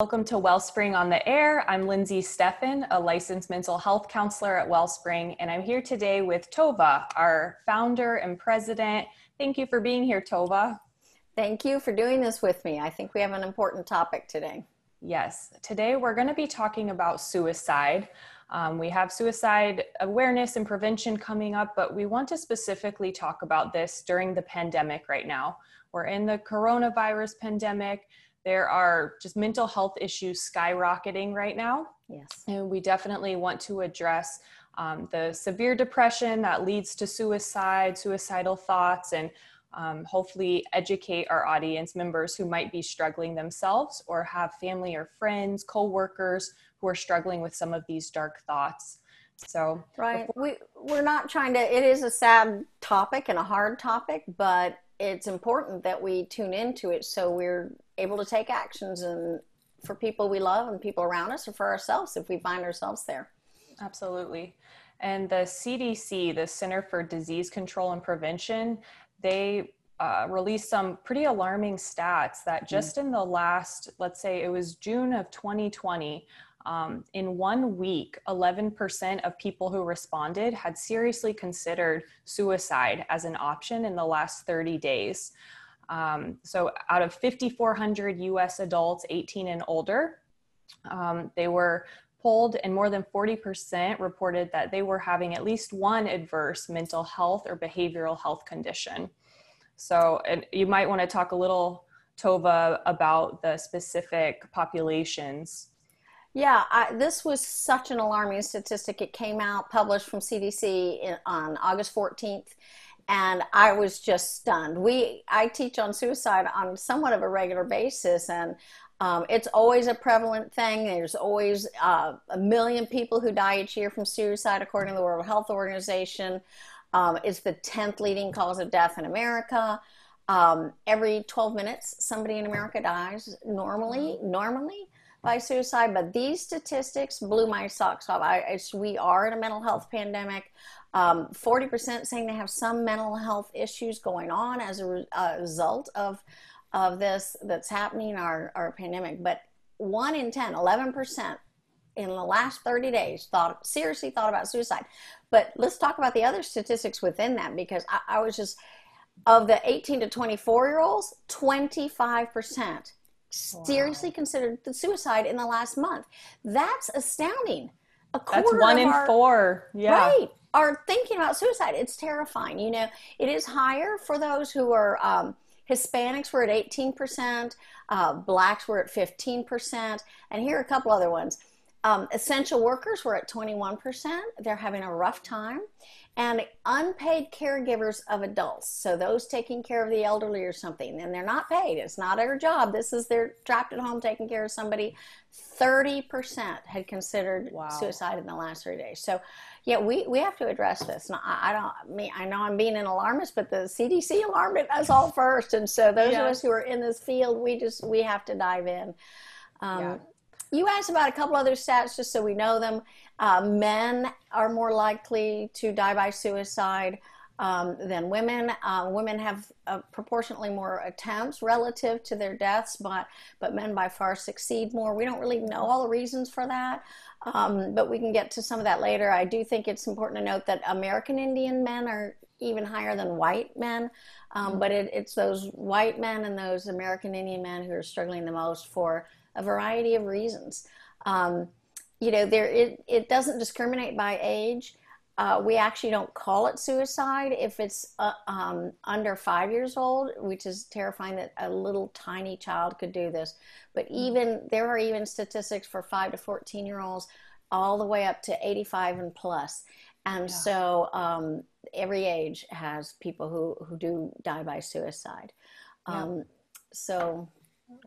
Welcome to Wellspring on the Air. I'm Lindsay Steffen, a licensed mental health counselor at Wellspring, and I'm here today with Tova, our founder and president. Thank you for being here, Tova. Thank you for doing this with me. I think we have an important topic today. Yes, today we're going to be talking about suicide. Um, we have suicide awareness and prevention coming up, but we want to specifically talk about this during the pandemic right now. We're in the coronavirus pandemic there are just mental health issues skyrocketing right now. Yes. And we definitely want to address um, the severe depression that leads to suicide, suicidal thoughts, and um, hopefully educate our audience members who might be struggling themselves or have family or friends, co-workers who are struggling with some of these dark thoughts. So right, before- we we're not trying to. It is a sad topic and a hard topic, but it's important that we tune into it so we're able to take actions and for people we love and people around us or for ourselves if we find ourselves there. Absolutely. And the CDC, the Center for Disease Control and Prevention, they uh, released some pretty alarming stats that mm. just mm. in the last, let's say it was June of 2020, um, in one week, 11% of people who responded had seriously considered suicide as an option in the last 30 days. Um, so, out of 5,400 US adults 18 and older, um, they were polled, and more than 40% reported that they were having at least one adverse mental health or behavioral health condition. So, and you might want to talk a little, Tova, about the specific populations. Yeah, I, this was such an alarming statistic. It came out, published from CDC in, on August 14th and I was just stunned. We I teach on suicide on somewhat of a regular basis, and um, it's always a prevalent thing. There's always uh, a million people who die each year from suicide, according to the World Health Organization. Um, it's the 10th leading cause of death in America. Um, every 12 minutes, somebody in America dies normally, normally by suicide. But these statistics blew my socks off. I, we are in a mental health pandemic. Um, 40% saying they have some mental health issues going on as a, re- a result of, of this that's happening, our, our pandemic. But one in 10, 11% in the last 30 days thought seriously thought about suicide. But let's talk about the other statistics within that because I, I was just of the 18 to 24 year olds, 25% seriously wow. considered the suicide in the last month. That's astounding. A quarter That's one in our, four. Yeah. Right are thinking about suicide. It's terrifying. You know, it is higher for those who are um, Hispanics were at 18%, uh, blacks were at 15%, and here are a couple other ones. Um, essential workers were at 21%. They're having a rough time. And unpaid caregivers of adults, so those taking care of the elderly or something, and they're not paid. It's not their job. This is they're trapped at home taking care of somebody. 30% had considered wow. suicide in the last three days. So yeah, we, we have to address this. Now, I, I don't I mean I know I'm being an alarmist, but the CDC alarmed us all first, and so those of us who are in this field, we just we have to dive in. Um, yeah. You asked about a couple other stats, just so we know them. Uh, men are more likely to die by suicide um, than women. Uh, women have uh, proportionately more attempts relative to their deaths, but but men by far succeed more. We don't really know all the reasons for that, um, but we can get to some of that later. I do think it's important to note that American Indian men are even higher than white men, um, mm-hmm. but it, it's those white men and those American Indian men who are struggling the most for a variety of reasons. Um, you know, there it, it doesn't discriminate by age. Uh, we actually don't call it suicide if it's uh, um, under five years old, which is terrifying that a little tiny child could do this. But mm-hmm. even there are even statistics for five to 14 year olds, all the way up to 85 and plus. And yeah. so um, every age has people who, who do die by suicide. Um, So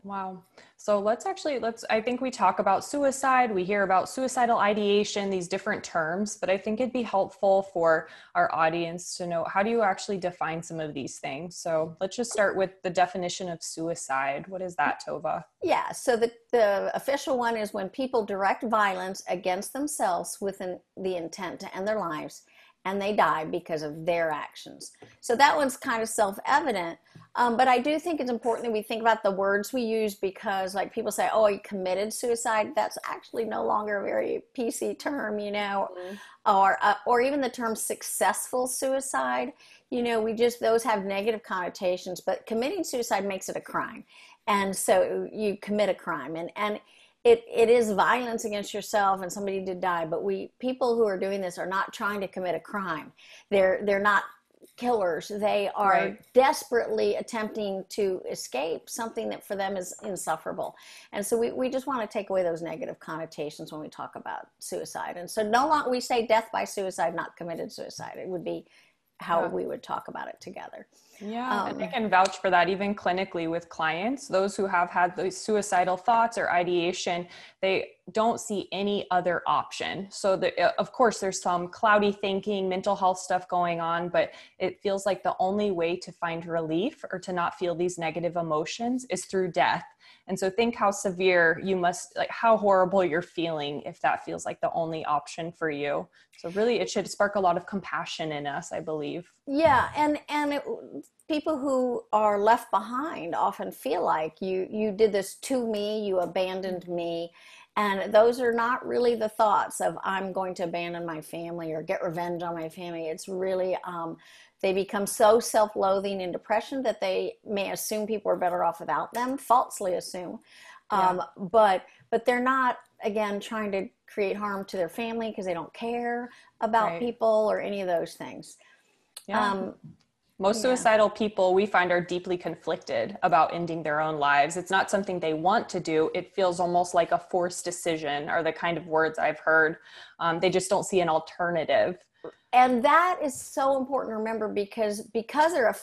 Wow. So let's actually let's I think we talk about suicide, we hear about suicidal ideation, these different terms, but I think it'd be helpful for our audience to know how do you actually define some of these things. So let's just start with the definition of suicide. What is that, Tova? Yeah, so the the official one is when people direct violence against themselves with an, the intent to end their lives and they die because of their actions. So that one's kind of self-evident Um, but I do think it's important that we think about the words we use because, like, people say, "Oh, he committed suicide." That's actually no longer a very PC term, you know, mm-hmm. or uh, or even the term "successful suicide." You know, we just those have negative connotations. But committing suicide makes it a crime, and so you commit a crime, and and it, it is violence against yourself and somebody did die but we people who are doing this are not trying to commit a crime they're they're not killers. They are right. desperately attempting to escape something that for them is insufferable. And so we, we just want to take away those negative connotations when we talk about suicide. And so no longer we say death by suicide, not committed suicide. It would be how yeah. we would talk about it together. Yeah, um, and I can vouch for that even clinically with clients. Those who have had those suicidal thoughts or ideation, they don't see any other option. So, the, uh, of course, there's some cloudy thinking, mental health stuff going on, but it feels like the only way to find relief or to not feel these negative emotions is through death. And so think how severe you must, like how horrible you're feeling if that feels like the only option for you. So really it should spark a lot of compassion in us, I believe. Yeah. And, and it, people who are left behind often feel like you, you did this to me, you abandoned me. And those are not really the thoughts of I'm going to abandon my family or get revenge on my family. It's really um, they become so self loathing and depression that they may assume people are better off without them, falsely assume. Um, yeah. But but they're not again trying to create harm to their family because they don't care about right. people or any of those things. Yeah. Um, most yeah. suicidal people we find are deeply conflicted about ending their own lives. It's not something they want to do. It feels almost like a forced decision, are the kind of words I've heard. Um, they just don't see an alternative and that is so important to remember because because they're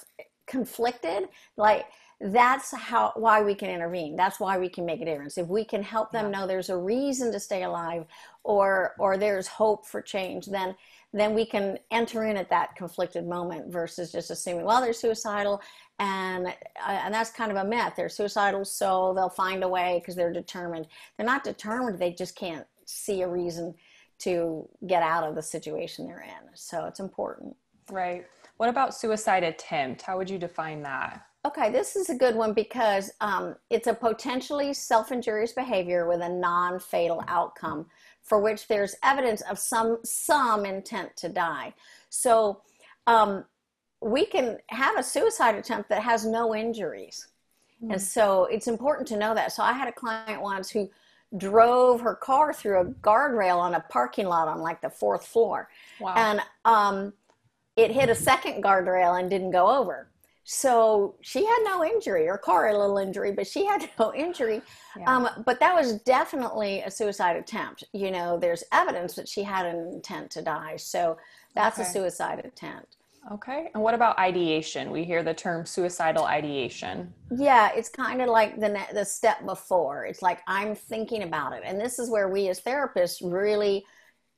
conflicted like that's how why we can intervene. That's why we can make a difference. If we can help them yeah. know there's a reason to stay alive or or there's hope for change then then we can enter in at that conflicted moment versus just assuming well they're suicidal and uh, and that's kind of a myth. They're suicidal so they'll find a way because they're determined. They're not determined they just can't see a reason to get out of the situation they're in. So it's important. Right. What about suicide attempt? How would you define that? Okay, this is a good one because um, it's a potentially self injurious behavior with a non fatal outcome for which there's evidence of some, some intent to die. So um, we can have a suicide attempt that has no injuries. Mm-hmm. And so it's important to know that. So I had a client once who drove her car through a guardrail on a parking lot on like the fourth floor. Wow. And um, it hit a second guardrail and didn't go over. So she had no injury. Her car had a little injury, but she had no injury. Yeah. Um, but that was definitely a suicide attempt. You know, there's evidence that she had an intent to die. So that's okay. a suicide attempt. Okay. And what about ideation? We hear the term suicidal ideation. Yeah, it's kind of like the the step before. It's like I'm thinking about it. And this is where we as therapists really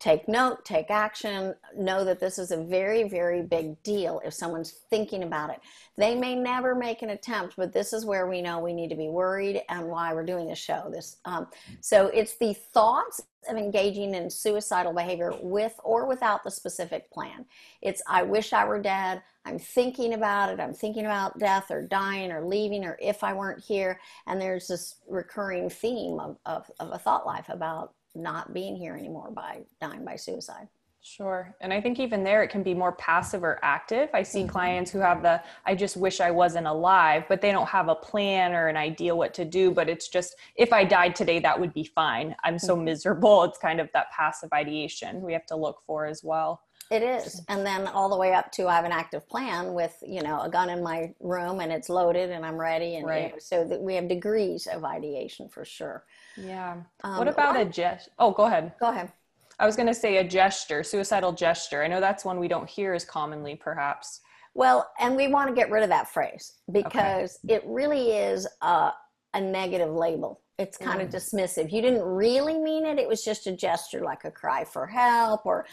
take note, take action, know that this is a very, very big deal if someone's thinking about it. They may never make an attempt, but this is where we know we need to be worried and why we're doing this show. This, um, so it's the thoughts of engaging in suicidal behavior with or without the specific plan. It's I wish I were dead. I'm thinking about it. I'm thinking about death or dying or leaving or if I weren't here. And there's this recurring theme of, of, of a thought life about not being here anymore by dying by suicide. Sure. And I think even there, it can be more passive or active. I see mm-hmm. clients who have the, I just wish I wasn't alive, but they don't have a plan or an idea what to do. But it's just, if I died today, that would be fine. I'm so mm-hmm. miserable. It's kind of that passive ideation we have to look for as well. It is. And then all the way up to I have an active plan with, you know, a gun in my room and it's loaded and I'm ready. And right. you know, so that we have degrees of ideation for sure. Yeah. Um, what about a gesture? Oh, go ahead. Go ahead. I was going to say a gesture, suicidal gesture. I know that's one we don't hear as commonly, perhaps. Well, and we want to get rid of that phrase because okay. it really is a, a negative label it's kind mm. of dismissive. You didn't really mean it. It was just a gesture like a cry for help or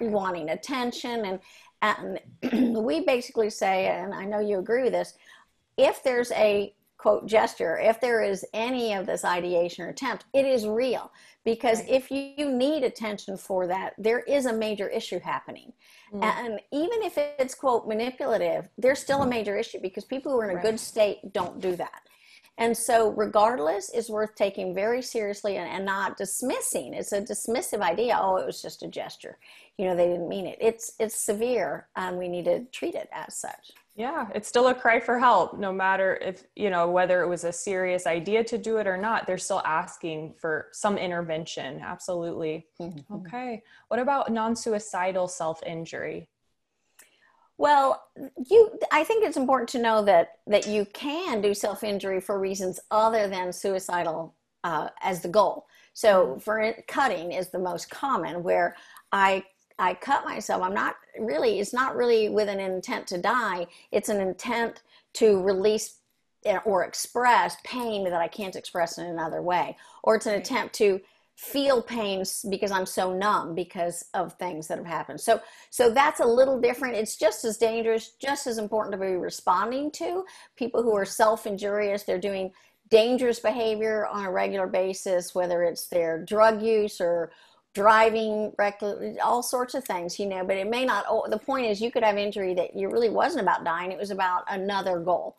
wanting attention. And, and we basically say, and I know you agree with this, if there's a quote gesture, if there is any of this ideation or attempt, it is real. Because right. if you need attention for that, there is a major issue happening. Mm. And even if it's quote manipulative, there's still a mm-hmm. major issue because people who are in a right. good state don't do that. And so, regardless, is worth taking very seriously and, and, not dismissing. It's a dismissive idea. Oh, it was just a gesture. You know, they didn't mean it. It's it's severe, and we need to treat it as such. Yeah, it's still a cry for help, no matter if, you know, whether it was a serious idea to do it or not, they're still asking for some intervention. Absolutely. Mm-hmm. Okay. What about non suicidal self injury? Well, you I think it's important to know that that you can do self injury for reasons other than suicidal uh, as the goal. So, mm-hmm. for cutting is the most common, where I I cut myself, I'm not really, it's not really with an intent to die. It's an intent to release or express pain that I can't express in another way. Or it's an attempt to feel pain because I'm so numb because of things that have happened. So so that's a little different. It's just as dangerous, just as important to be responding to people who are self-injurious, they're doing dangerous behavior on a regular basis, whether it's their drug use or driving reckless, all sorts of things, you know, but it may not, oh, the point is you could have injury that you really wasn't about dying. It was about another goal.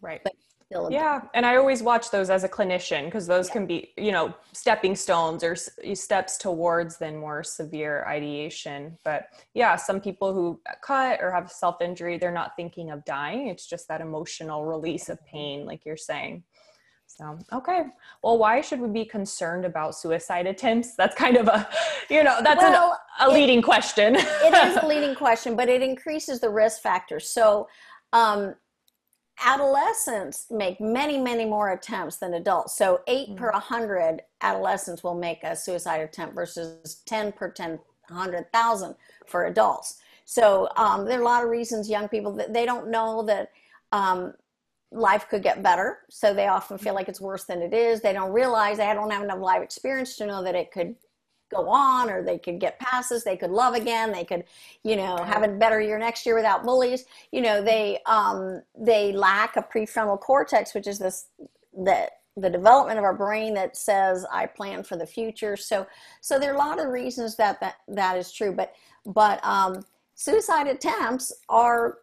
Right. But yeah. And I always watch those as a clinician because those yeah. can be, you know, stepping stones or steps towards then more severe ideation. But yeah, some people who cut or have self injury, they're not thinking of dying. It's just that emotional release of pain, like you're saying. So, okay. Well, why should we be concerned about suicide attempts? That's kind of a, you know, that's well, an, a leading it, question. it is a leading question, but it increases the risk factors. So, um, adolescents make many, many more attempts than adults. So, 8 mm-hmm. per 100 adolescents will make a suicide attempt versus 10 per 10, 100,000 for adults. So, um, there are a lot of reasons young people that they don't know that um, life could get better. So they often feel like it's worse than it is. They don't realize they don't have enough life experience to know that it could go on or they could get passes. They could love again. They could, you know, have a better year next year without bullies. You know, they, um, they lack a prefrontal cortex, which is this, that the development of our brain that says I plan for the future. So, so there are a lot of reasons that that, that is true, but, but, um, suicide attempts are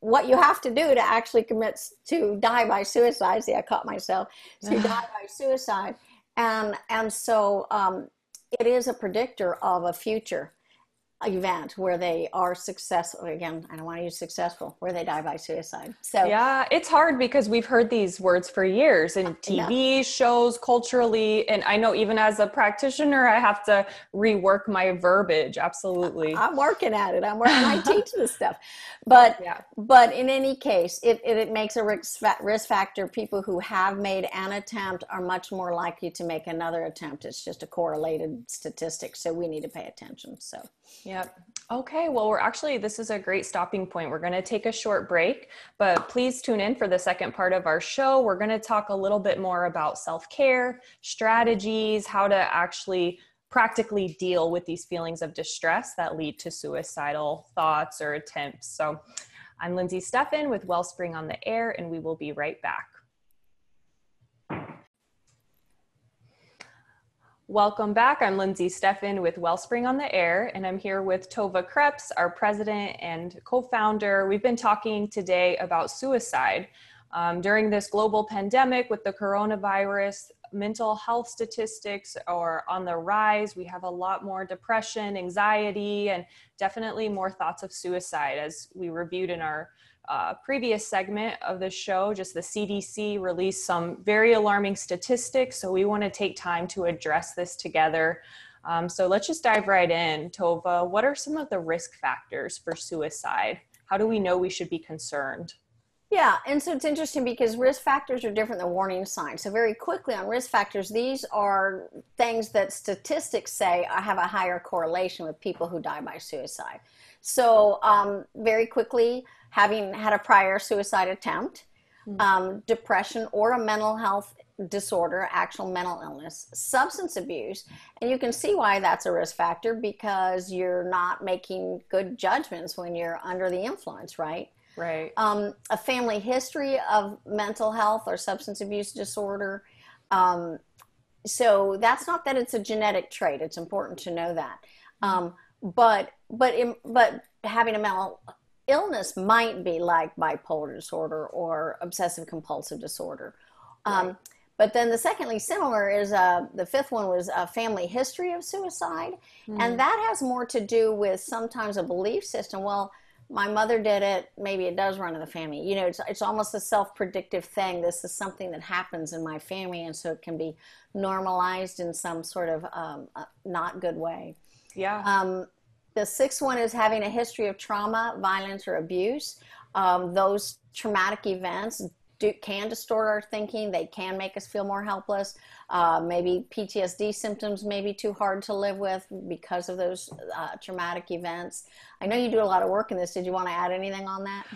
what you have to do to actually commit to die by suicide. See, I caught myself to die by suicide, and and so um, it is a predictor of a future event where they are successful again i don't want to use successful where they die by suicide. So yeah it's hard because we've heard these words for years in tv shows culturally and i know even as a practitioner i have to rework my verbiage absolutely. I'm working at it. I'm working i teach this stuff. But yeah. but in any case it, it, it makes a risk, risk factor people who have made an attempt are much more likely to make another attempt. It's just a correlated statistic so we need to pay attention so Yep. Okay, well, we're actually, this is a great stopping point. We're going to take a short break, but please tune in for the second part of our show. We're going to talk a little bit more about self care, strategies, how to actually practically deal with these feelings of distress that lead to suicidal thoughts or attempts. So, I'm Lindsay Steffen with Wellspring on the Air, and we will be right back. Welcome back. I'm Lindsay Steffen with Wellspring on the Air, and I'm here with Tova Krebs, our president and co founder. We've been talking today about suicide. Um, during this global pandemic with the coronavirus, mental health statistics are on the rise. We have a lot more depression, anxiety, and definitely more thoughts of suicide, as we reviewed in our uh, previous segment of the show, just the CDC released some very alarming statistics. So we want to take time to address this together. Um, so let's just dive right in. Tova, what are some of the risk factors for suicide? How do we know we should be concerned? Yeah, and so it's interesting because risk factors are different than warning signs. So, very quickly on risk factors, these are things that statistics say have a higher correlation with people who die by suicide. So, um, very quickly, having had a prior suicide attempt, mm-hmm. um, depression, or a mental health disorder, actual mental illness, substance abuse. And you can see why that's a risk factor because you're not making good judgments when you're under the influence, right? Right. Um, a family history of mental health or substance abuse disorder. Um, so that's not that it's a genetic trait. It's important to know that. Um, but but but having a mental illness might be like bipolar disorder or obsessive compulsive disorder. Um. But then the secondly similar is uh, the fifth one was a family history of suicide, mm-hmm. and that has more to do with sometimes a belief system. Well, my mother did it, maybe it does run in the family. You know, it's, it's almost a self predictive thing. This is something that happens in my family, and so it can be normalized in some sort of um, uh, not good way. Yeah. Um, the sixth one is having a history of trauma, violence, or abuse. Um, those traumatic events do, can distort our thinking. They can make us feel more helpless. Uh, maybe PTSD symptoms may be too hard to live with because of those uh, traumatic events. I know you do a lot of work in this. Did you want to add anything on that?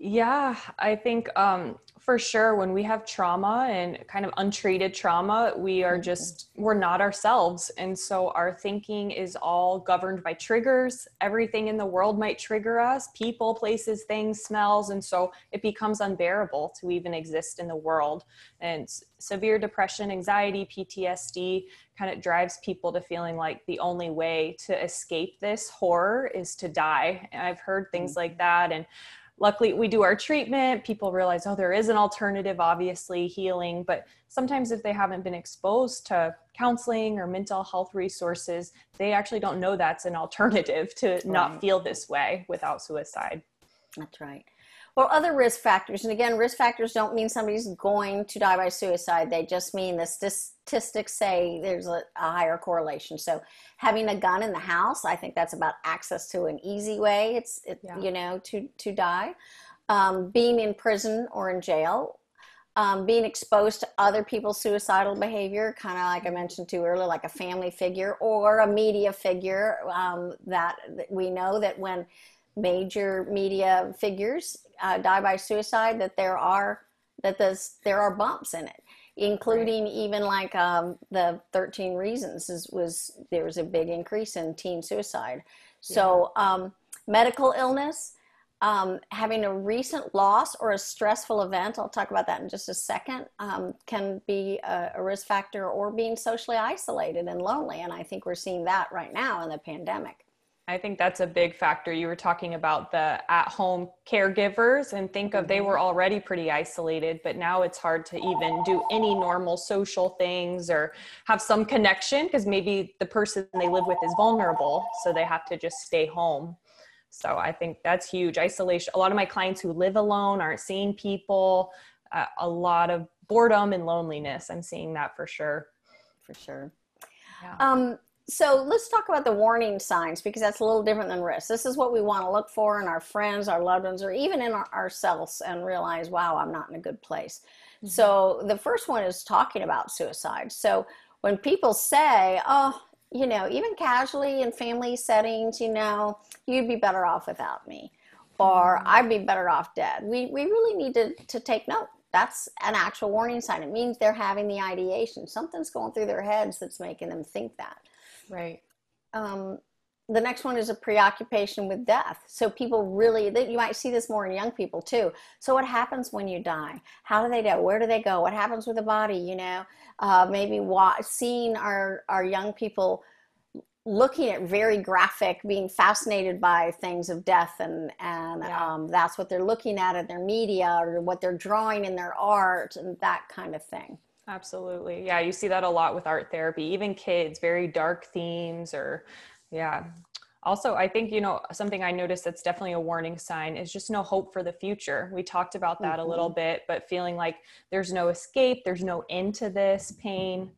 Yeah, I think um, for sure when we have trauma and kind of untreated trauma, we are mm-hmm. just, we're not ourselves. And so our thinking is all governed by triggers. Everything in the world might trigger us people, places, things, smells. And so it becomes unbearable to even exist in the world. And severe depression, anxiety, PTSD kind of drives people to feeling like the only way to escape this horror is to die. And I've heard things mm-hmm. like that. And luckily we do our treatment. People realize oh there is an alternative obviously healing. But sometimes if they haven't been exposed to counseling or mental health resources they actually don't know that's an alternative to right. not feel this way without suicide. That's right well, other risk factors, and again, risk factors don't mean somebody's going to die by suicide. They just mean the statistics say there's a, a, higher correlation. So, having a gun in the house, I think that's about access to an easy way. It's it, yeah. you know to to die. Um, being in prison or in jail, um, being exposed to other people's suicidal behavior, kind of like I mentioned to earlier, like a family figure or a media figure um, that, that we know that when major media figures uh, die by suicide that there are that there's, there are bumps in it including right. even like um, the 13 reasons is, was there was a big increase in teen suicide so yeah. um, medical illness um, having a recent loss or a stressful event i'll talk about that in just a second um, can be a, a risk factor or being socially isolated and lonely and i think we're seeing that right now in the pandemic I think that's a big factor. You were talking about the at home caregivers and think of they were mm-hmm. already pretty isolated, but now it's hard to even do any normal social things or have some connection because maybe the person they live with is vulnerable. So they have to just stay home. So I think that's huge. Isolation. A lot of my clients who live alone aren't seeing people, uh, a lot of boredom and loneliness. I'm seeing that for sure. For sure. Yeah. Um, so let's talk about the warning signs because that's a little different than risk. This is what we want to look for in our friends, our loved ones, or even in our, ourselves and realize, wow, I'm not in a good place. Mm-hmm. So the first one is talking about suicide. So when people say, oh, you know, even casually in family settings, you know, you'd be better off without me, or mm-hmm. I'd be better off dead. We, we really need to, to take note. That's an actual warning sign. It means they're having the ideation. Something's going through their heads that's making them think that. Right. Um, the next one is a preoccupation with death. So people really, that you might see this more in young people too. So what happens when you die? How do they die? Where do they go? What happens with the body? You know, uh, maybe seeing our our young people looking at very graphic, being fascinated by things of death, and and yeah. um, that's what they're looking at in their media or what they're drawing in their art and that kind of thing. Absolutely. Yeah, you see that a lot with art therapy, even kids, very dark themes or yeah. Also, I think, you know, something I noticed that's definitely a warning sign is just no hope for the future. We talked about that mm-hmm. a little bit, but feeling like there's no escape, there's no end to this pain.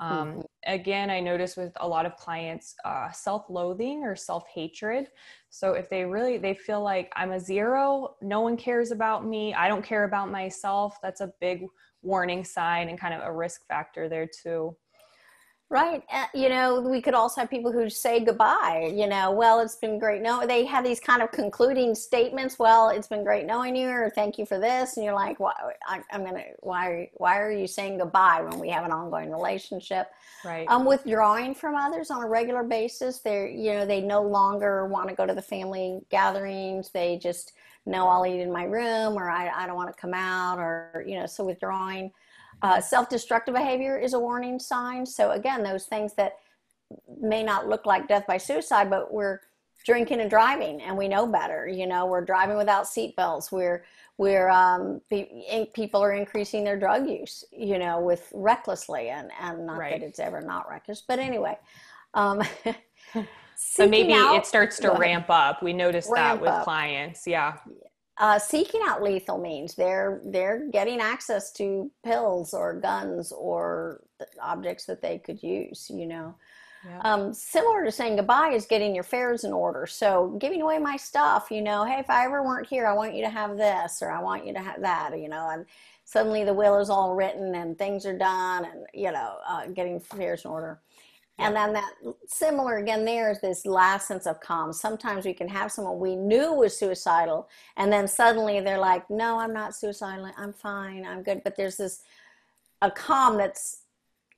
Um, mm-hmm. Again, I notice with a lot of clients, uh, self-loathing or self-hatred. So if they really they feel like I'm a zero, no one cares about me, I don't care about myself. That's a big warning sign and kind of a risk factor there too. Right. Uh, you know, we could also have people who say goodbye, you know, well, it's been great. No, they have these kind of concluding statements. Well, it's been great knowing you or thank you for this. And you're like, why, I, am going to, why, why are you saying goodbye when we have an ongoing relationship? Right. Um, withdrawing from others on a regular basis. They're, you know, they no longer want to go to the family gatherings. They just, no, I'll eat in my room, or I, I don't want to come out, or, you know, so withdrawing. Uh, Self destructive behavior is a warning sign. So, again, those things that may not look like death by suicide, but we're drinking and driving and we know better. You know, we're driving without seatbelts. We're, we're, um, people are increasing their drug use, you know, with recklessly and, and not right. that it's ever not reckless, but anyway. Um, so maybe out, it starts to ramp up. We notice that with up. clients. Yeah. Uh, seeking out lethal means they're they're getting access to pills or guns or objects that they could use. You know, yeah. um, similar to saying goodbye is getting your affairs in order. So giving away my stuff. You know, hey, if I ever weren't here, I want you to have this or I want you to have that. You know, and suddenly the will is all written and things are done, and you know, uh, getting affairs in order. And then that similar again, there's this last sense of calm. Sometimes we can have someone we knew was suicidal, and then suddenly they're like, No, I'm not suicidal. I'm fine. I'm good. But there's this a calm that's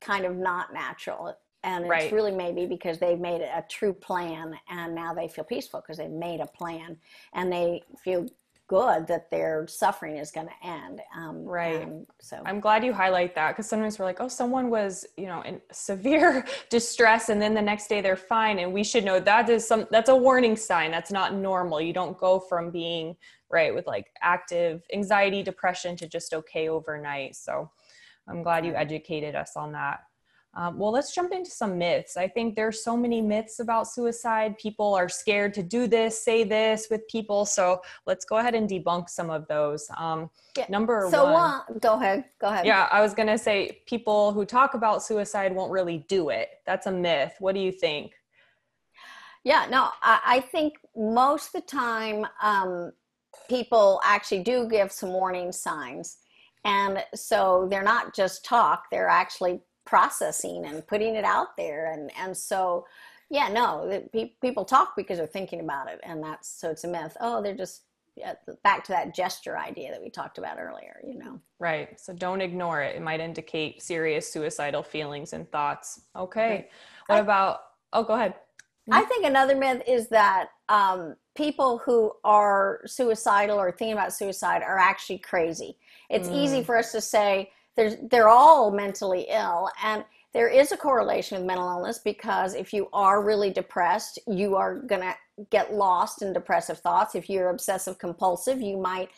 kind of not natural. And it's right. really maybe because they've made a true plan and now they feel peaceful because they've made a plan and they feel good that their suffering is going to end. Um, right. so I'm glad you highlight that because sometimes we're like, oh, someone was, you know, in severe distress, and then the next day they're fine, and we should know that is some that's a warning sign. That's not normal. You don't go from being right with like active anxiety, depression to just okay overnight. So I'm glad you educated us on that. Um, well, let's jump into some myths. I think there's so many myths about suicide. People are scared to do this, say this with people. So let's go ahead and debunk some of those. Um, yeah. Number so one. Uh, go ahead. Go ahead. Yeah, I was going to say people who talk about suicide won't really do it. That's a myth. What do you think? Yeah, no, I, I think most of the time um, people actually do give some warning signs. And so they're not just talk, they're actually processing and putting it out there. And and so yeah no people talk because they're thinking about it. And that's so it's a myth. Oh they're just back to that gesture idea that we talked about earlier you know? Right. So don't ignore it. It might indicate serious suicidal feelings and thoughts. Okay. What I, about oh go ahead. I think another myth is that um, people who are suicidal or thinking about suicide are actually crazy. It's mm. easy for us to say there's, they're all mentally ill. And there is a correlation with mental illness because if you are really depressed, you are going to get lost in depressive thoughts. If you're obsessive compulsive, you might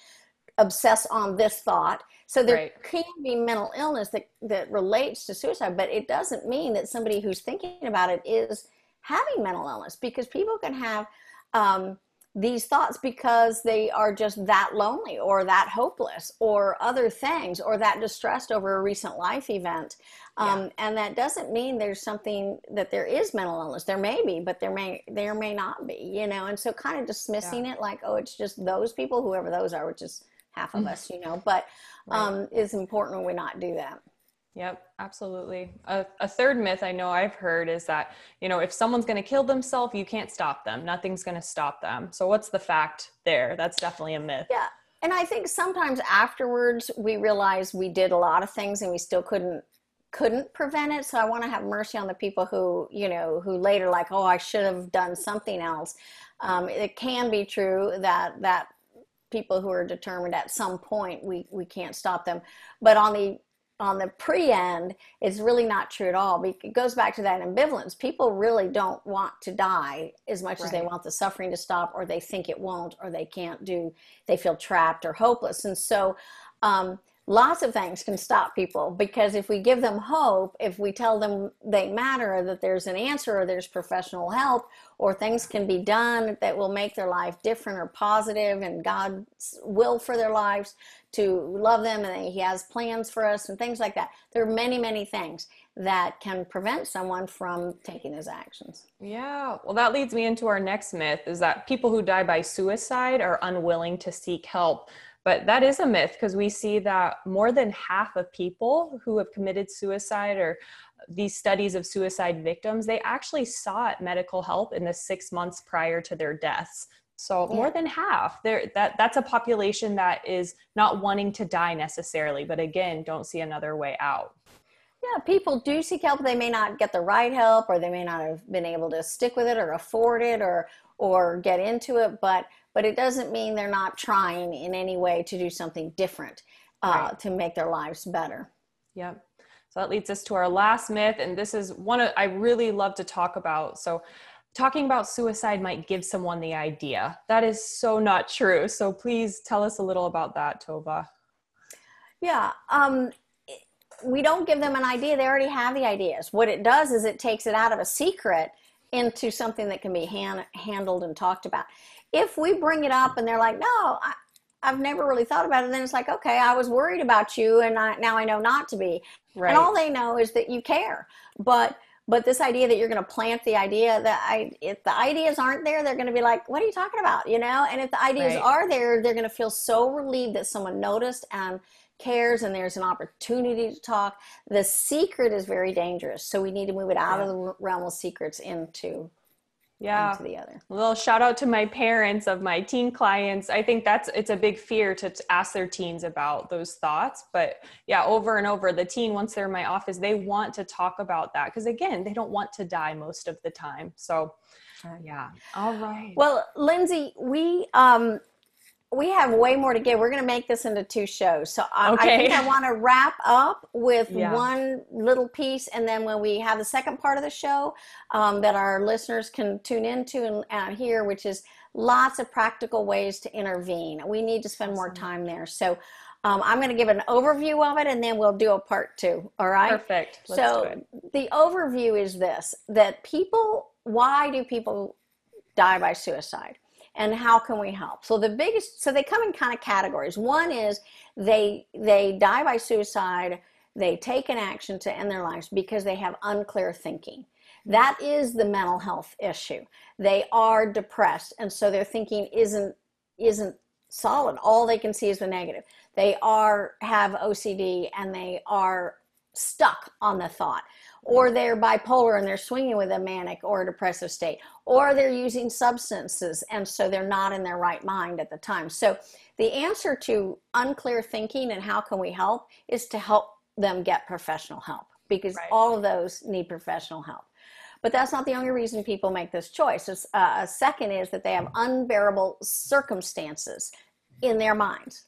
obsess on this thought. So there right. can be mental illness that, that relates to suicide, but it doesn't mean that somebody who's thinking about it is having mental illness because people can have um, these thoughts because they are just that lonely or that hopeless or other things or that distressed over a recent life event. Um, yeah. And that doesn't mean there's something that there is mental illness. There may be, but there may there may not be. You know, and so kind of dismissing yeah. it like, oh, it's just those people, whoever those are, which is half of mm. us. You know, but um, right. is important when we not do that. Yep, absolutely. A, a, third myth I know I've heard is that, you know, if someone's going to kill themselves, you can't stop them. Nothing's going to stop them. So, what's the fact there? That's definitely a myth. Yeah. And I think sometimes afterwards we realize we did a lot of things and we still couldn't couldn't prevent it so i want to have mercy on the people who you know who later like oh i should have done something else um, it can be true that that people who are determined at some point we we can't stop them but on the on the pre end is really not true at all. It goes back to that ambivalence. People really don't want to die as much right. as they want the suffering to stop, or they think it won't, or they can't do, they feel trapped or hopeless. And so, um, lots of things can stop people because if we give them hope, if we tell them they matter, that there's an answer, or there's professional help, or things can be done that will make their life different or positive, and God's will for their lives to love them, and He has plans for us, and things like that. There are many, many things that can prevent someone from taking those actions. Yeah. Well, that leads me into our next myth is that people who die by suicide are unwilling to seek help. But that is a myth because we see that more than half of people who have committed suicide or these studies of suicide victims, they actually sought medical help in the six months prior to their deaths. So yeah. more than half. There that that's a population that is not wanting to die necessarily, but again, don't see another way out. Yeah, people do seek help. They may not get the right help, or they may not have been able to stick with it, or afford it, or or get into it. But but it doesn't mean they're not trying in any way to do something different uh, right. to make their lives better. Yep. So that leads us to our last myth, and this is one I really love to talk about. So talking about suicide might give someone the idea. That is so not true. So please tell us a little about that, Tova. Yeah. Um, we don't give them an idea. They already have the ideas. What it does is it takes it out of a secret into something that can be hand, handled and talked about. If we bring it up and they're like, no, I, have never really thought about it, then it's like, okay, I was worried about you and I, now I know not to be. Right. And all they know is that you care. But but this idea that you're going to plant the idea that I, if the ideas aren't there, they're going to be like, what are you talking about? You know? And if the ideas right. are there, they're going to feel so relieved that someone noticed and cares and there's an opportunity to talk. The secret is very dangerous. So we need to move it out yeah. of the realm of secrets into yeah the other a little shout out to my parents of my teen clients i think that's it's a big fear to, to ask their teens about those thoughts but yeah over and over the teen once they're in my office they want to talk about that because again they don't want to die most of the time so yeah all right well lindsay we um we have way more to give. We're going to make this into two shows. So I, okay. I think I want to wrap up with yeah. one little piece. And then when we have the second part of the show um, that our listeners can tune into and, and hear, which is lots of practical ways to intervene. We need to spend more time there. So um, I'm going to give an overview of it and then we'll do a part two. All right. Perfect. Let's so the overview is this that people, why do people die by suicide? And how can we help? So the biggest so they come in kind of categories. One is they they die by suicide they take an action to end their lives because they have unclear thinking. That is the mental health issue. They are depressed and so their thinking isn't isn't solid. All they can see is the negative. They are have ocd and they are stuck on the thought or they're bipolar and they're swinging with a manic or a depressive state, or they're using substances and so they're not in their right mind at the time. So, the answer to unclear thinking and how can we help is to help them get professional help because right. all of those need professional help. But that's not the only reason people make this choice. Uh, a second is that they have unbearable circumstances in their minds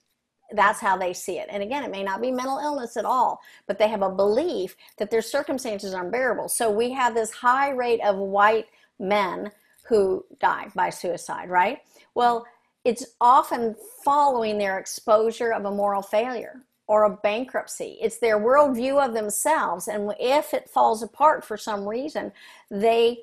that's how they see it. And again, it may not be mental illness at all, but they have a belief that their circumstances are unbearable. So we have this high rate of white men who die by suicide, right? Well, it's often following their exposure of a moral failure or a bankruptcy. It's their worldview of themselves. And if it falls apart for some reason, they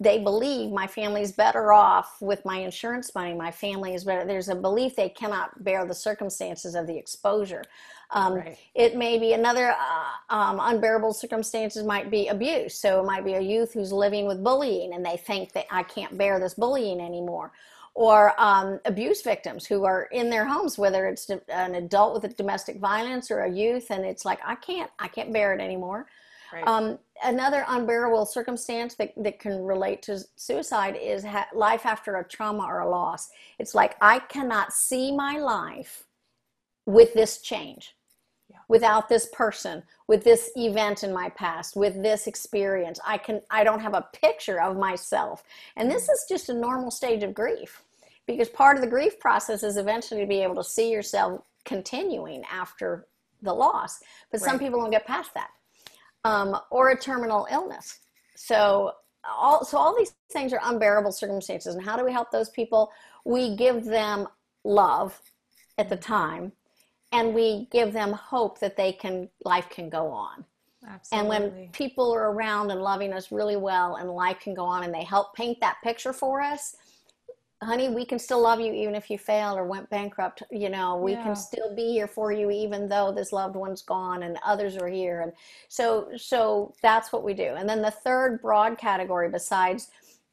they believe my family's better off with my insurance money. My family is better. There's a belief they cannot bear the circumstances of the exposure. Um, right. It may be another uh, um, unbearable circumstances might be abuse. So it might be a youth who's living with bullying and they think that I can't bear this bullying anymore. Or um, abuse victims who are in their homes, whether it's an adult with a domestic violence or a youth, and it's like I can't, I can't bear it anymore. Right. Um, another unbearable circumstance that, that can relate to suicide is ha- life after a trauma or a loss. It's like I cannot see my life with this change, yeah. without this person, with this event in my past, with this experience. I can I don't have a picture of myself, and this is just a normal stage of grief, because part of the grief process is eventually to be able to see yourself continuing after the loss. But right. some people don't get past that um, or a terminal illness. So all so all these things are unbearable circumstances. And how do we help those people? We give them love at the time, and we give them hope that they can life can go on. Absolutely. And when people are around and loving us really well, and life can go on, and they help paint that picture for us, honey, we can still love you even if you failed or went bankrupt. You know, we yeah. can still be here for you even though this loved one's gone and others are here. And so, so that's what we do. And then the third broad category, besides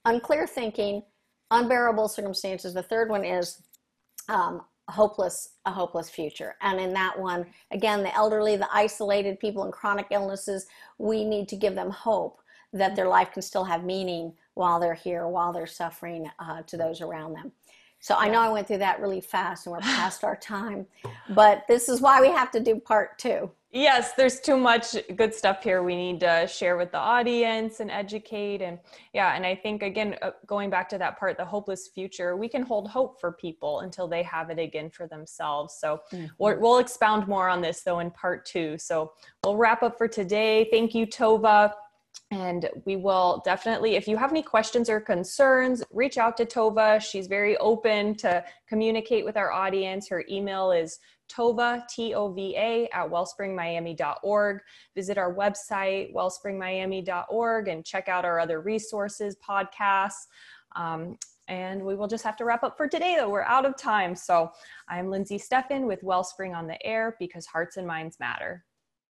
unclear thinking, unbearable circumstances, the third one is um, hopeless a hopeless future and in that one again the elderly the isolated people in chronic illnesses we need to give them hope that their life can still have meaning while they're here, while they're suffering uh, to those around them. So I know I went through that really fast and we're past our time, but this is why we have to do part two. Yes, there's too much good stuff here we need to share with the audience and educate. And yeah, and I think again, uh, going back to that part, the hopeless future, we can hold hope for people until they have it again for themselves. So mm-hmm. we'll, we'll expound more on this though in part two. So we'll wrap up for today. Thank you, Tova. And we will definitely, if you have any questions or concerns, reach out to Tova. She's very open to communicate with our audience. Her email is Tova, T O V A, at wellspringmiami.org. Visit our website, wellspringmiami.org, and check out our other resources, podcasts. Um, and we will just have to wrap up for today, though. We're out of time. So I'm Lindsay Steffen with Wellspring on the Air because hearts and minds matter.